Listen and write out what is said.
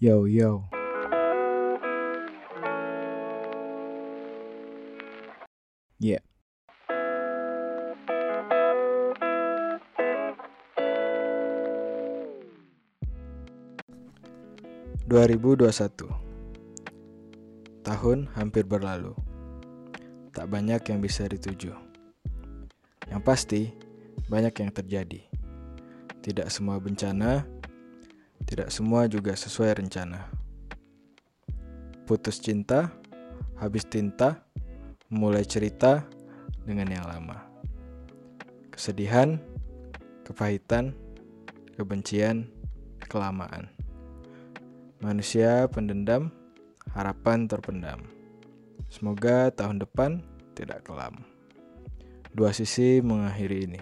Yo yo. Yeah. Dua ribu dua satu Tahun hampir berlalu Tak banyak yang bisa dituju Yang pasti banyak yang terjadi Tidak semua bencana Tidak semua juga sesuai rencana Putus cinta Habis tinta Mulai cerita dengan yang lama Kesedihan Kepahitan Kebencian Kelamaan Manusia pendendam, harapan terpendam. Semoga tahun depan tidak kelam. Dua sisi mengakhiri ini.